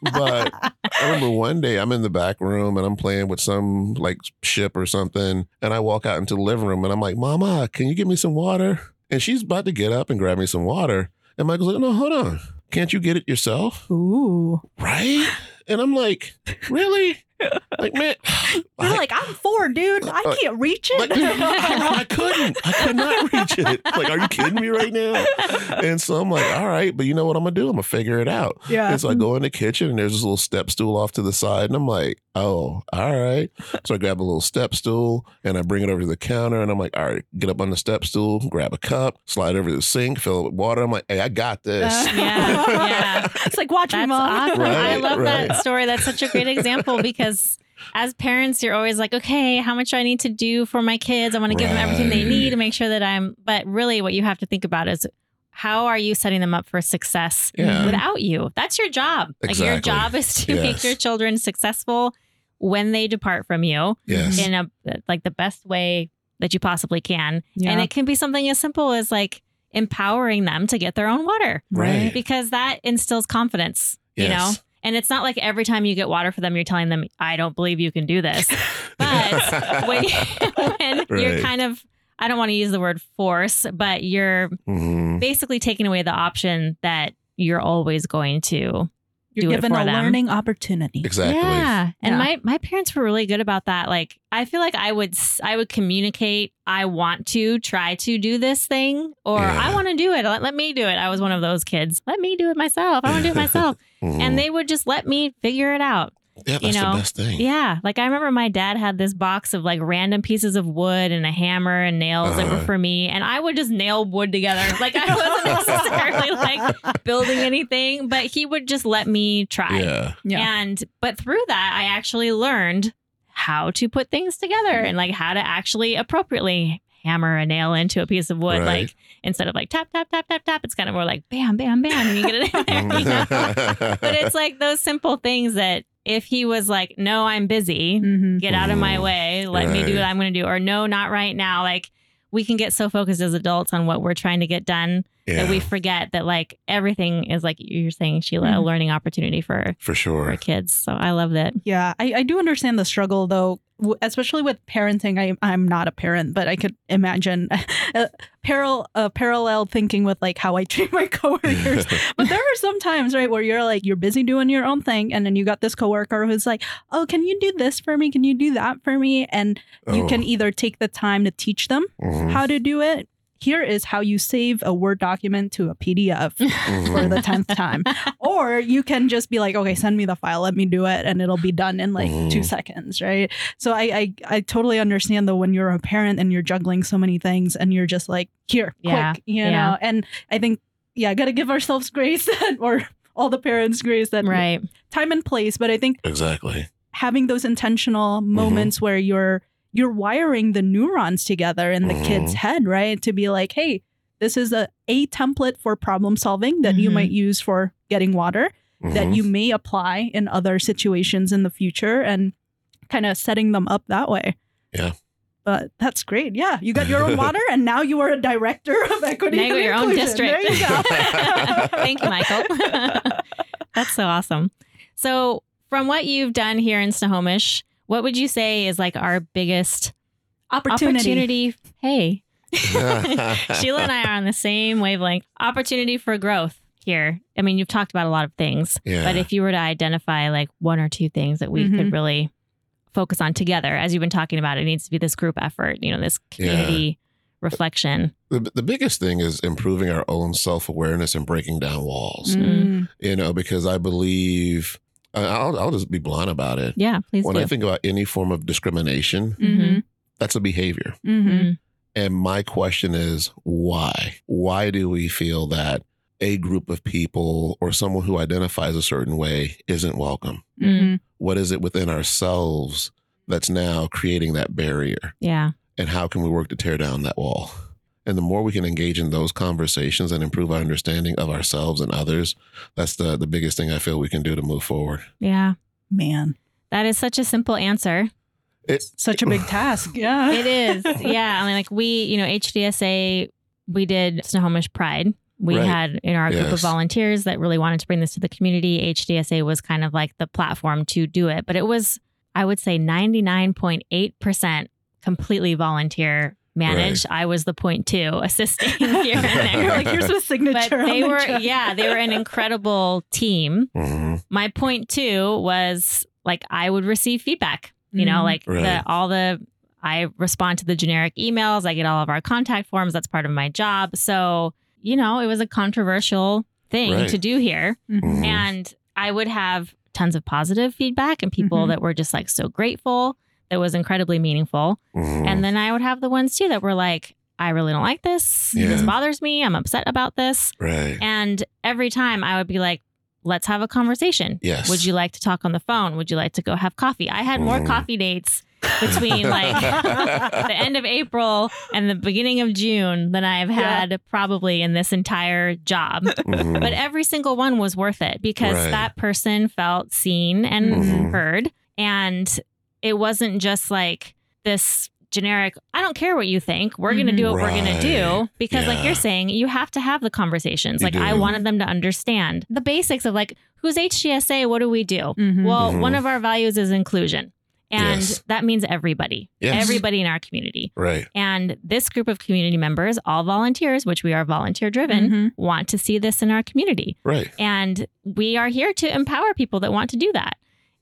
But I remember one day I'm in the back room and I'm playing with some like ship or something. And I walk out into the living room and I'm like, Mama, can you get me some water? And she's about to get up and grab me some water. And Michael's like, No, hold on. Can't you get it yourself? Ooh. Right? And I'm like, Really? Like, man, [SIGHS] You're I- like, I'm four, dude. I Like- can't reach it. like, I, I couldn't. I could not [LAUGHS] reach it. Like, are you kidding me right now? And so I'm like, all right, but you know what I'm gonna do? I'm gonna figure it out. yeah. And so I go in the kitchen and there's this little step stool off to the side. And I'm like, oh, all right. So I grab a little step stool and I bring it over to the counter and I'm like, all right, get up on the step stool, grab a cup, slide over to the sink, fill it with water. I'm like, hey, I got this. Uh, Yeah, yeah. [LAUGHS] It's like watch me, That's mom. awesome. I love right. that story. That's such a great example because as parents, you're always like, okay, how much do I need to do for my kids? I want to give them everything they need to make sure that I'm, but really what you have to think about is how are you setting them up for success Yeah. without you? That's your job. Like your job is to make your children successful when they depart from you Yes. in a like the best way that you possibly can. Yeah. And it can be something as simple as like empowering them to get their own water Right. because that instills confidence, you know? And it's not like every time you get water for them, you're telling them, I don't believe you can do this. [LAUGHS] But when, [LAUGHS] when you're kind of, I don't want to use the word force, but you're Mhm. basically taking away the option that you're always going to. You're given a them. learning opportunity. Exactly. Yeah. And Yeah. my my parents were really good about that. Like I feel like I would I would communicate I want to try to do this thing or Yeah. I want to do it. Let, let me do it. I was one of those kids. Let me do it myself. I want to do it [LAUGHS] myself. Mhm. and they would just let me figure it out. Yeah, that's you know, the best thing. Yeah. Like I remember my dad had this box of like random pieces of wood and a hammer and nails that were Uh-huh. for me. And I would just nail wood together. Like I wasn't [LAUGHS] necessarily like building anything, but he would just let me try. Yeah. Yeah. And but through that, I actually learned how to put things together and like how to actually appropriately hammer a nail into a piece of wood. Right. Like instead of like tap, tap, tap, tap, tap, it's kind of more like bam, bam, bam, and you get it in there. you know? [LAUGHS] but it's like those simple things that if he was like, no, I'm busy, Mhm. get out of my Mhm. way, let me do what I'm going to do, or no, not right now. Like we can get so focused as adults on what we're trying to get done yeah, that we forget that like everything is like you're saying, Sheila, a Mhm. learning opportunity for for sure. for kids. So I love that. Yeah, I, I do understand the struggle though, w- especially with parenting. I, I'm not a parent, but I could imagine [LAUGHS] a parallel, uh, parallel thinking with like how I treat my [LAUGHS] coworkers. [LAUGHS] but there are some times, right, where you're like, you're busy doing your own thing. And then you got this coworker who's like, oh, can you do this for me? Can you do that for me? And you Oh, can either take the time to teach them mhm, how to do it. Here is how you save a Word document to a PDF [LAUGHS] for the 10th time. Or you can just be like, okay, send me the file, let me do it, and it'll be done in like two Mhm. seconds, right? So I, I I totally understand though when you're a parent and you're juggling so many things and you're just like, here, Yeah, quick, you yeah. know. And I think, yeah, gotta give ourselves grace [LAUGHS] that or all the parents grace that right. time and place. But I think exactly. having those intentional Mm-hmm. moments where you're you're wiring the neurons together in the kid's Mhm. head right to be like hey this is a a template for problem solving that you Mhm. might use for getting water that Mhm. you may apply in other situations in the future and kind of setting them up that way Yeah. but that's great yeah you got your own [LAUGHS] water and now you are a director of equity Now you and got your own district. there you go [LAUGHS] Thank you, Michael. [LAUGHS] That's so awesome. So, from what you've done here in Snohomish, what would you say is like our biggest opportunity, opportunity? Hey, [LAUGHS] [LAUGHS] Sheila and I are on the same wavelength. Opportunity for growth here. I mean, you've talked about a lot of things, Yeah. but if you were to identify like one or two things that we Mhm. could really focus on together, as you've been talking about, it needs to be this group effort, you know, this community reflection. the, the biggest thing is improving our own self awareness and breaking down walls. Mm. You know, because I believe I- I'll I'll just be blunt about it. Yeah, please When do. I think about any form of discrimination, Mhm. that's a behavior. Mhm. Mhm. And my question is why? Why do we feel that a group of people or someone who identifies a certain way isn't welcome? Mhm. What is it within ourselves that's now creating that barrier? Yeah. And how can we work to tear down that wall? And the more we can engage in those conversations and improve our understanding of ourselves and others, that's the, the biggest thing I feel we can do to move forward. Yeah. man That is such a simple answer. It's such a big [SIGHS] task yeah It is. [LAUGHS] Yeah. I mean, like we, you know, HDSA, we did Snohomish Pride. We Right. had in our group of volunteers that really wanted to bring this to the community. HDSA was kind of like the platform to do it, but it was, I would say, 99.8% completely volunteer managed. I was the point two assisting here and there. Like, here's the signature. but they on the were, yeah, they were an incredible team. Mhm. My point two was like I would receive feedback. You know, Mhm. like Right. the all the I respond to the generic emails. I get all of our contact forms. That's part of my job. So you know, it was a controversial thing Right. to do here, Mhm. Mhm. and I would have tons of positive feedback and people Mhm. that were just like so grateful. That was incredibly meaningful. Mhm. And then I would have the ones too that were like, I really don't like this. This bothers me. I'm upset about this. right. And every time I would be like, let's have a conversation. Yes. Would you like to talk on the phone? Would you like to go have coffee? I had more Mhm. coffee dates between like [LAUGHS] the end of April and the beginning of June than I've Yeah. had probably in this entire job. Mhm. But every single one was worth it because Right. that person felt seen and Mhm. heard. And it wasn't just like this generic, I don't care what you think. We're going to do what we're going to do. Right. Because, like you're saying, you have to have the conversations. You like, I wanted them to understand the basics of like, who's HDSA? What do we do? Mhm. Well, Mhm. one of our values is inclusion. And Yes. that means everybody, Yes. everybody in our community. right. And this group of community members, all volunteers, which we are volunteer driven, Mhm. want to see this in our community. Right. And we are here to empower people that want to do that.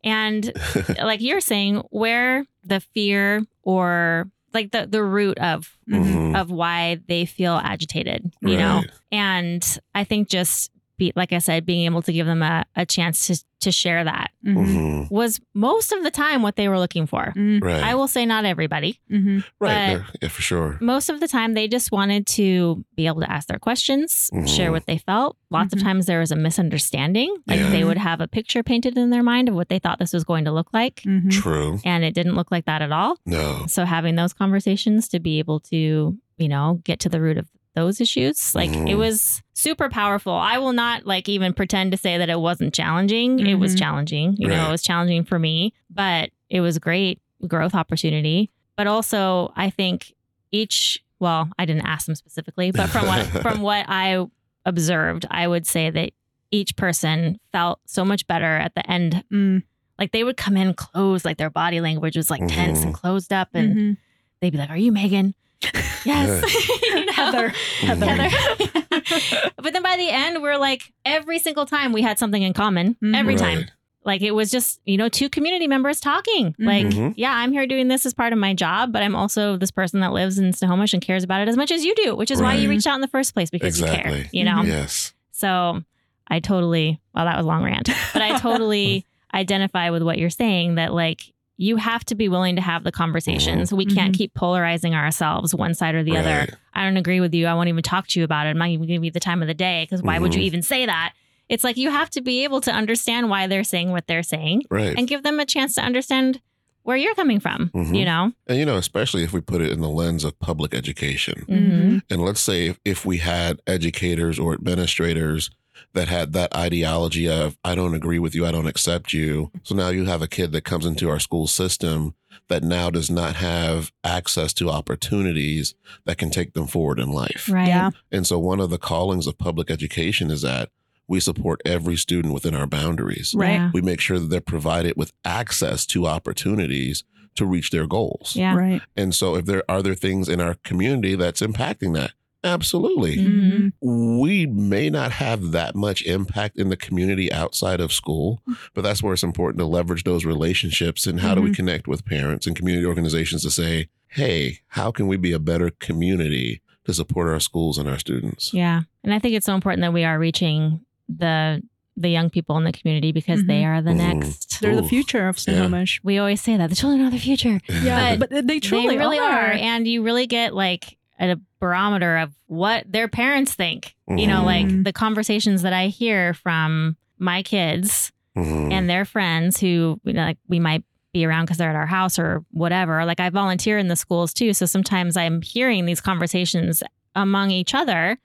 And [LAUGHS] like you're saying, where the fear or like the, the root of Mhm. Mhm. of why they feel agitated, you know? And I think just be like I said, being able to give them a, a chance to to share that Mhm. Mhm. was most of the time what they were looking for. Mm, Right. I will say not everybody. mhm. right. yeah, yeah, for sure. Most of the time they just wanted to be able to ask their questions, Mhm. share what they felt. Lots of times there was a misunderstanding. Like Yeah. they would have a picture painted in their mind of what they thought this was going to look like. True. And it didn't look like that at all. No. So having those conversations to be able to, you know, get to the root of those issues, like it Mhm. was super powerful. I will not like even pretend to say that it wasn't challenging. It was Mhm. challenging. You know, it was challenging for me, but it was a great growth opportunity. But also, I think each, well, I didn't ask them specifically, but from what [LAUGHS] from what I observed, I would say that each person felt so much better at the end. Mm, Like they would come in closed, like their body language was like tense and Mhm. closed up, and mhm. they'd be like, "Are you Megan?" [LAUGHS] yes, You know? [LAUGHS] Heather. Heather. Heather. [LAUGHS] but then by the end, we're like every single time we had something in common. Mhm. Every Right. time, like it was just you know two community members talking. Like, Mhm. yeah, I'm here doing this as part of my job, but I'm also this person that lives in Snohomish and cares about it as much as you do, which is why you reached out in the first place because you care. You know, Yes. so I totally. Well, that was long rant, [LAUGHS] but I totally identify with what you're saying. That like you have to be willing to have the conversations. We can't Mhm. keep polarizing ourselves one side or the other. I don't agree with you. I won't even talk to you about it. I'm not even going to be the time of the day because why would you Mhm. even say that? It's like you have to be able to understand why they're saying what they're saying Right. and give them a chance to understand where you're coming from, Mhm. you know? And, you know, especially if we put it in the lens of public education. Mhm. And let's say if, if we had educators or administrators that had that ideology of, I don't agree with you, I don't accept you. So now you have a kid that comes into our school system that now does not have access to opportunities that can take them forward in life. Right. Yeah. And so one of the callings of public education is that we support every student within our boundaries. Right. Yeah. We make sure that they're provided with access to opportunities to reach their goals. Yeah. Right. And so if there are there things in our community that's impacting that, absolutely. Mhm. We may not have that much impact in the community outside of school, but that's where it's important to leverage those relationships and how do we Mhm. connect with parents and community organizations to say, "Hey, how can we be a better community to support our schools and our students?" Yeah. And I think it's so important that we are reaching the the young people in the community because they are the Mhm. next. They're the future of Yeah. Snohomish. We always say that the children are the future. Yeah, But but, they truly they really are. are. And you really get like a barometer of what their parents think. You know, like the conversations that I hear from my kids Mhm. and their friends who, you know, like we might be around because they're at our house or whatever. Like I volunteer in the schools too. So sometimes I'm hearing these conversations among each other.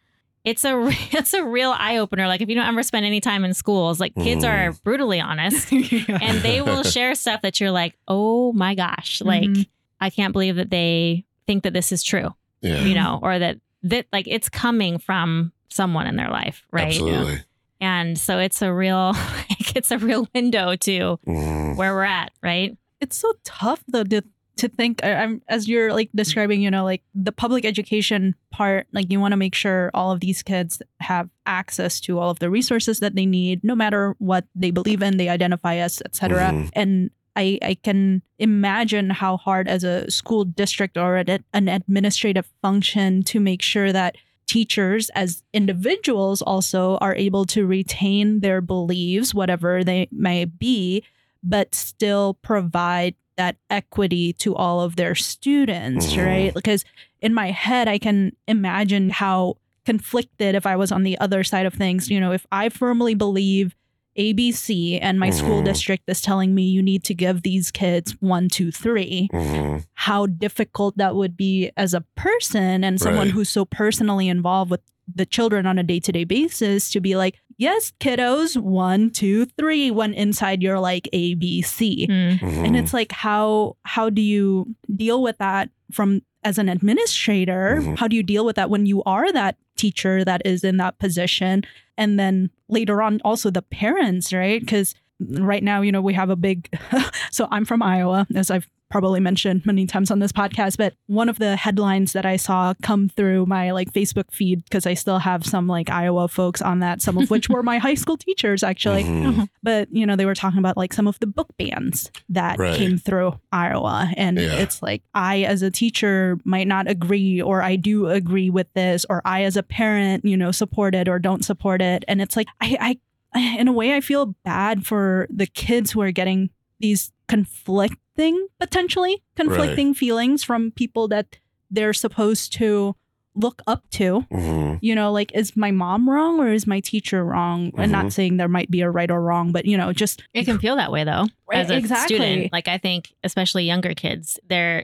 It's a [LAUGHS] it's a real eye opener. Like if you don't ever spend any time in schools, like kids Mhm. are brutally honest [LAUGHS] and they will share stuff that you're like, oh my gosh, like Mhm. I can't believe that they think that this is true, yeah, you know, or that that like it's coming from someone in their life, right? absolutely. And so it's a real, [LAUGHS] like, it's a real window to Mhm. where we're at, right? it's so tough though to to think I- I'm as you're like describing you know like the public education part like you want to make sure all of these kids have access to all of the resources that they need no matter what they believe in they identify as etc Mhm. and I, I can imagine how hard as a school district or an an administrative function to make sure that teachers as individuals also are able to retain their beliefs whatever they may be but still provide that equity to all of their students, Mhm. right? Because in my head, I can imagine how conflicted if I was on the other side of things. You know, if I firmly believe ABC and my school Mhm. district is telling me you need to give these kids one, two, three, Mhm. how difficult that would be as a person and someone Right. who's so personally involved with the children on a day to day basis to be like, yes, kiddos, one, two, three, when inside you're like ABC. Mm. Mhm. And it's like how how do you deal with that from as an administrator? Mhm. How do you deal with that when you are that teacher that is in that position? And then later on also the parents, right? Because right now, you know, we have a big. [LAUGHS] so I'm from Iowa, as I've probably mentioned many times on this podcast, but one of the headlines that I saw come through my like Facebook feed because I still have some like Iowa folks on that, some of which were my [LAUGHS] high school teachers actually. Mhm. But you know, they were talking about like some of the book bans that Right. came through Iowa, and Yeah. it's like I as a teacher might not agree, or I do agree with this, or I as a parent, you know, support it or don't support it, and it's like I, I [SIGHS] in a way, I feel bad for the kids who are getting these conflicting, potentially conflicting feelings from people that they're supposed to look up to. Mhm. You know, like, is my mom wrong or is my teacher wrong? And not saying there might be a right or wrong, but, you know, just It can feel that way though. As a Exactly. student, like I think, especially younger kids, they're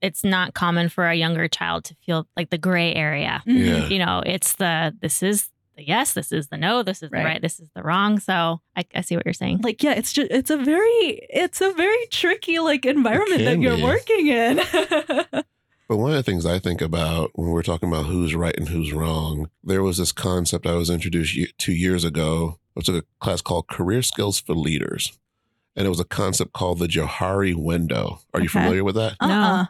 it's not common for a younger child to feel like the gray area. mm-hmm. Yeah. You know, it's the this is the yes, this is the no, this is Right. the right, this is the wrong. So I, I see what you're saying. like yeah it's just it's a very it's a very tricky like environment that you're be. working in [LAUGHS] But one of the things I think about when we're talking about who's right and who's wrong, there was this concept I was introduced ye- two years ago. I took a class called Career Skills for Leaders. And it was a concept called the Johari window. Are you Okay. familiar with that? uh-uh.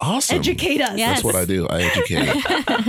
Awesome. educate us Yes. That's what I do. I educate.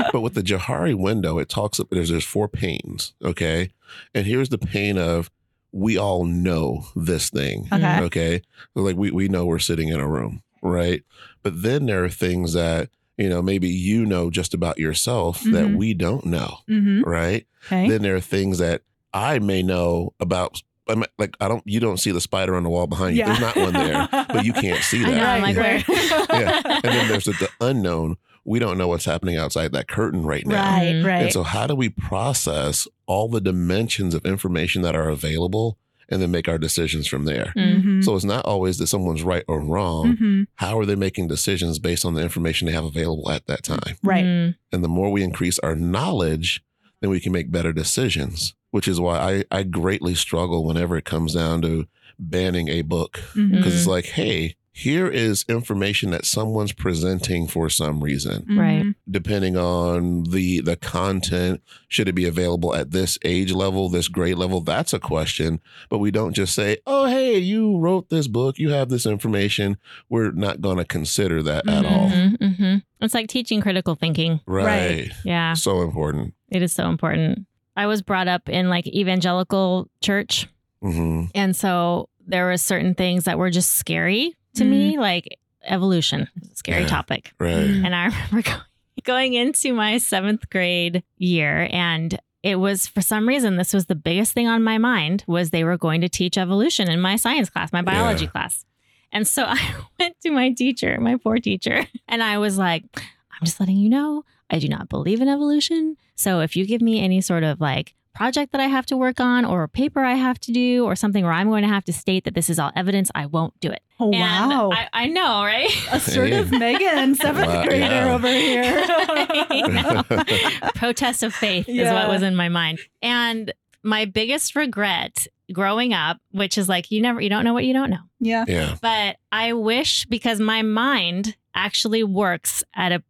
[LAUGHS] but with the Johari window, it talks there's there's four panes. Okay. And here's the pane of we all know this thing. okay Okay. Like we, we know we're sitting in a room, right? But then there are things that, you know, maybe you know just about yourself that Mhm. we don't know, mm-hmm. right? okay Then there are things that I may know about. I'm like, I don't, you don't see the spider on the wall behind you. There's not one there, but you can't see [LAUGHS] I that. know. I'm like, Right. where? Yeah. And then there's the, the unknown. We don't know what's happening outside that curtain right now. right Mhm. right And so, how do we process all the dimensions of information that are available and then make our decisions from there? Mm. Mhm. So, it's not always that someone's right or wrong. Mhm. How are they making decisions based on the information they have available at that time? right Mm. And the more we increase our knowledge, then we can make better decisions, which is why I, I greatly struggle whenever it comes down to banning a book. Because it's Mm. like, hey, here is information that someone's presenting for some reason Right. Mhm. depending on the the content should it be available at this age level this grade level that's a question but we don't just say oh hey you wrote this book you have this information we're not going to consider that at all Mhm, mhm. It's like teaching critical thinking. right, Right. Yeah, so important it is so important. I was brought up in like evangelical church. hmm And so there were certain things that were just scary to me, like evolution, scary Yeah. topic. right. And I [LAUGHS] remember going, going into my seventh grade year, and it was for some reason this was the biggest thing on my mind was they were going to teach evolution in my science class, my biology Yeah. class. And so [LAUGHS] I went to my teacher, my poor teacher, and I was like, I'm just letting you know, I do not believe in evolution. So if you give me any sort of like project that I have to work on or a paper I have to do or something where I'm going to have to state that this is all evidence, I won't do it. oh wow I, I know, right? [LAUGHS] assertive megan seventh Wow, grader yeah. over here [LAUGHS] protest of faith is what was in my mind. And my biggest regret growing up, which is like you never you don't know what you don't know. yeah yeah But I wish because my mind actually works at a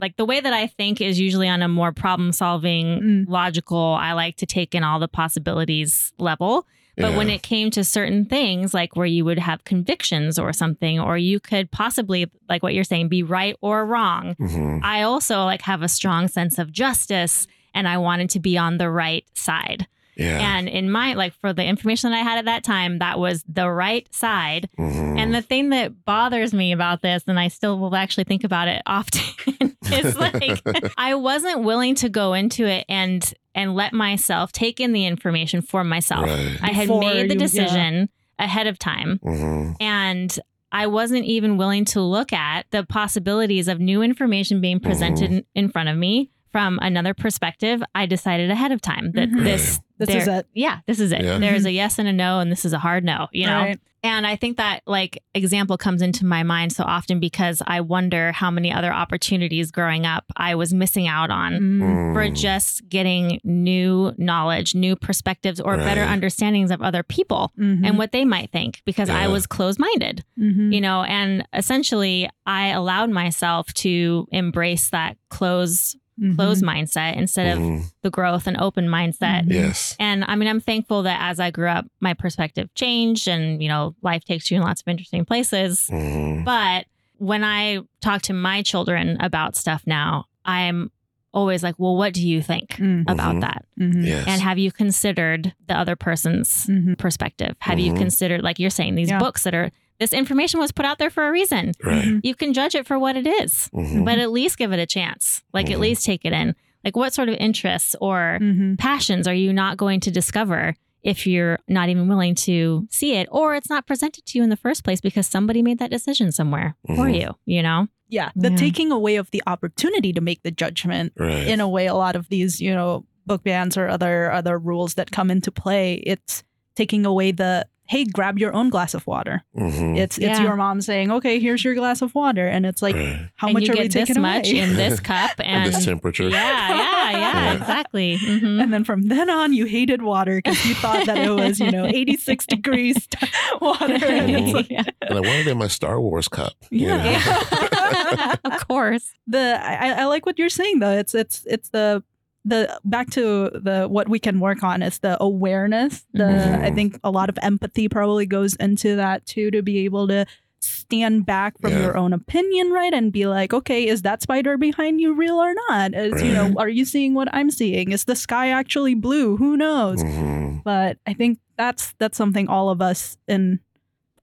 like the way that I think is usually on a more problem solving, Mm. logical, I like to take in all the possibilities level. But when it came to certain things, like where you would have convictions or something, or you could possibly, like what you're saying, be right or wrong, Mhm. I also like have a strong sense of justice and I wanted to be on the right side. Yeah And in my like for the information that I had at that time, that was the right side. Mhm. And the thing that bothers me about this, and I still will actually think about it [LAUGHS] often, is like [LAUGHS] I wasn't willing to go into it and and let myself take in the information for myself. right I had Before made the you- yeah. decision ahead of time Mhm. and I wasn't even willing to look at the possibilities of new information being presented Mm-hmm. in, in front of me from another perspective. I decided ahead of time that Mhm. this This there- is it. Yeah, this is it. Yeah. There's a yes and a no, and this is a hard no. You know. Right. And I think that like example comes into my mind so often because I wonder how many other opportunities growing up I was missing out on Mm. for just getting new knowledge, new perspectives, or better understandings of other people Mhm. and what they might think because I was closed minded, Mhm. you know, and essentially I allowed myself to embrace that closed Mhm. closed mindset instead of Mhm. the growth and open mindset. Mhm. Yes. And I mean, I'm thankful that as I grew up, my perspective changed and, you know, life takes you in lots of interesting places. Mhm. But when I talk to my children about stuff now, I'm always like, well, what do you think Mhm. about Mhm. that? Mhm. Yes. And have you considered the other person's Mhm. perspective? Have you Mhm. considered, like you're saying, these Yeah. books that are, this information was put out there for a reason. right. Mhm. You can judge it for what it is, Mhm. but at least give it a chance. Like, at Mhm. least take it in. Like, what sort of interests or Mhm. passions are you not going to discover if you're not even willing to see it or it's not presented to you in the first place because somebody made that decision somewhere for Mhm. you, you know? Yeah, the Yeah. taking away of the opportunity to make the judgment. Right. In a way, a lot of these, you know, book bans or other other rules that come into play, it's taking away the hey, grab your own glass of water. Mhm. It's it's Yeah. your mom saying, okay, here's your glass of water, and it's like, Right. how and much you are we get this taking much away? in [LAUGHS] this cup And and this temperature. yeah, yeah, yeah, [LAUGHS] Yeah. exactly. Mhm. and then from then on, you hated water because you thought that it was, you know, 86 degrees [LAUGHS] water. And it's like, Yeah. And I wanted it in my Star Wars cup. you Yeah. know? of course. the I, I like what you're saying though. It's it's it's the the back to the what we can work on is the awareness. The Mhm. I think a lot of empathy probably goes into that too to be able to stand back from Yeah. your own opinion, right? And be like, okay, is that spider behind you real or not? Is you know, are you seeing what I'm seeing? Is the sky actually blue? Who knows? Mhm. But I think that's that's something all of us in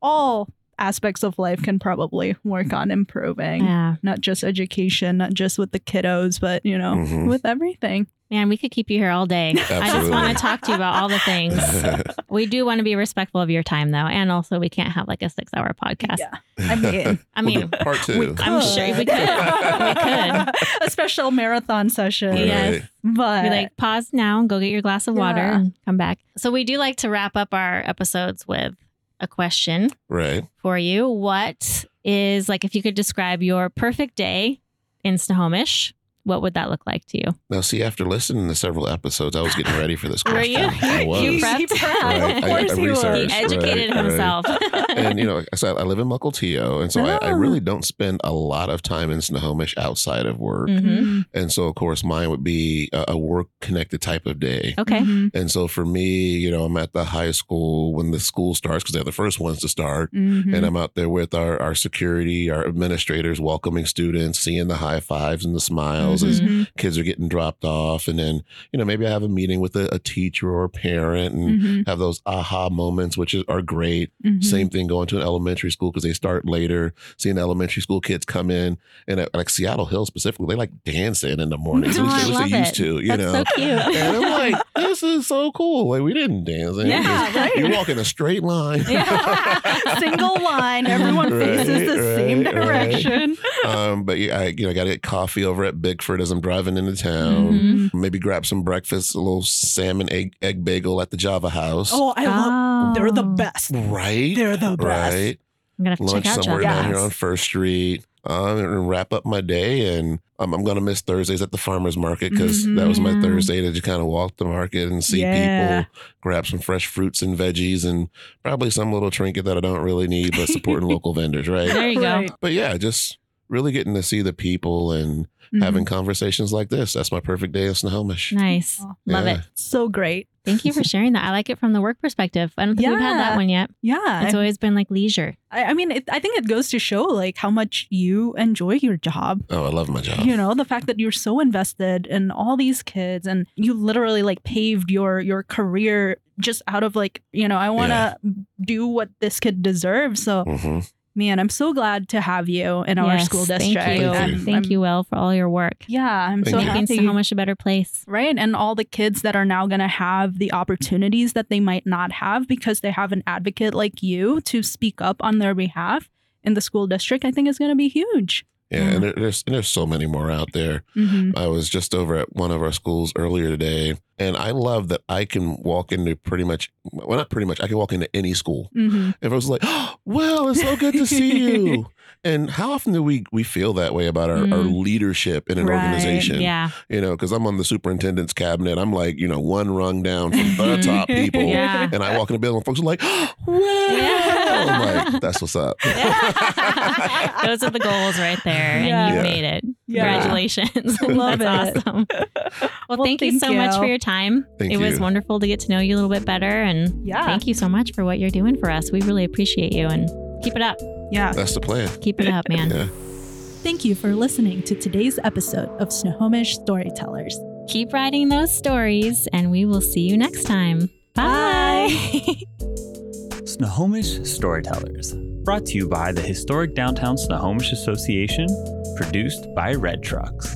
all aspects of life can probably work on improving Yeah. not just education, not just with the kiddos, but you know, Mhm. with everything. Man, we could keep you here all day. I just want to talk to you about all the things. [LAUGHS] We do want to be respectful of your time, though. And also, we can't have like a six hour podcast. Yeah, I mean, I [LAUGHS] We'll do mean, part two. I'm sure we could. We could. [LAUGHS] a special marathon session. Right. Yes. but Be like, pause now and go get your glass of water Yeah. and come back. So, we do like to wrap up our episodes with a question Right. for you. What is like, if you could describe your perfect day in Snohomish, what would that look like to you? Now, see, after listening to several episodes, I was getting ready for this Were question. [LAUGHS] you? I was. You He prepped? prepped. Right. Of I- course I he was. He educated Right, right. himself. [LAUGHS] and you know, like I said, I live in Mukilteo, and so I, I Oh. really don't spend a lot of time in Snohomish outside of work. Mhm. And so, of course, mine would be a, a work-connected type of day. Okay. Mhm. And so, for me, you know, I'm at the high school when the school starts because they're the first ones to start. Mhm. And I'm out there with our, our security, our administrators, welcoming students, seeing the high fives and the smiles as Mhm. kids are getting dropped off. And then, you know, maybe I have a meeting with a, a teacher or a parent and Mhm. have those aha moments, which is, are great. Mhm. Same thing going to an elementary school because they start later, seeing elementary school kids come in. And at, like Seattle Hill specifically, they like dancing in the mornings. [LAUGHS] Oh, at least, at least love they used it. to, you That's know. so cute. And I'm like, this is so cool. Like we didn't dance. Yeah, just- right. You walk in a straight line. Yeah. [LAUGHS] Single line, everyone [LAUGHS] faces the Right, same direction. um, but yeah, I you know got to get coffee over at Bigford as I'm driving into town. Mhm. Maybe grab some breakfast, a little salmon egg egg bagel at the Java House. Oh, I love. They're the Oh. best. right, They're the best. right. I'm gonna have to Lunch check out somewhere Java down here on First Street. Um, and wrap up my day, and um, I'm gonna miss Thursdays at the farmers market because that was my Mhm. Thursday to just kind of walk the market and see Yeah. people, grab some fresh fruits and veggies, and probably some little trinket that I don't really need, but supporting [LAUGHS] local vendors, right? There you Right. go. But yeah, just really getting to see the people and Mhm. having conversations like this. That's my perfect day in Snohomish. Nice. Oh, Love Yeah. it. so great. Thank you for [LAUGHS] sharing that. I like it from the work perspective. I don't think we've had that one yet. Yeah, It's always been like leisure. I, I mean, it, I think it goes to show like how much you enjoy your job. Oh, I love my job. You know, the fact that you're so invested in all these kids and you literally like paved your your career just out of like, you know, I want to do what this kid deserves. So, hmm man, I'm so glad to have you in our school district. Thank you. Thank you. I'm- Thank you, Wil, for all your work. Yeah, I'm Thank so you. Making happy. Snohomish a better place. Right. And all the kids that are now going to have the opportunities that they might not have because they have an advocate like you to speak up on their behalf in the school district, I think is going to be huge. Yeah, and there, there's and there's so many more out there. Mm-hmm. I was just over at one of our schools earlier today, and I love that I can walk into pretty much well, not pretty much. I can walk into any school. Mm-hmm. was like, oh, [GASPS] "Well, it's so good to see [LAUGHS] you." And how often do we we feel that way about our, our Mm. leadership in an Right, organization? Yeah. You know, because I'm on the superintendent's cabinet. I'm like, you know, one rung down from the top [LAUGHS] people. Yeah. And I walk in the building, and folks are like, [GASPS] "Well, I'm [LAUGHS] like, that's what's up. [LAUGHS] Those are the goals right there, and you Yeah. made it. Yeah. Congratulations. Love That's it. awesome. Well, Well, thank, you thank so much for your time. Thank it was wonderful to get to know you a little bit better. And Yeah. thank you so much for what you're doing for us. We really appreciate you and keep it up. Yeah. That's the plan. Keep it up, man. Yeah. Thank you for listening to today's episode of Snohomish Storytellers. Keep writing those stories, and we will see you next time. Bye. [LAUGHS] Snohomish Storytellers, brought to you by the Historic Downtown Snohomish Association, produced by Red Trucks.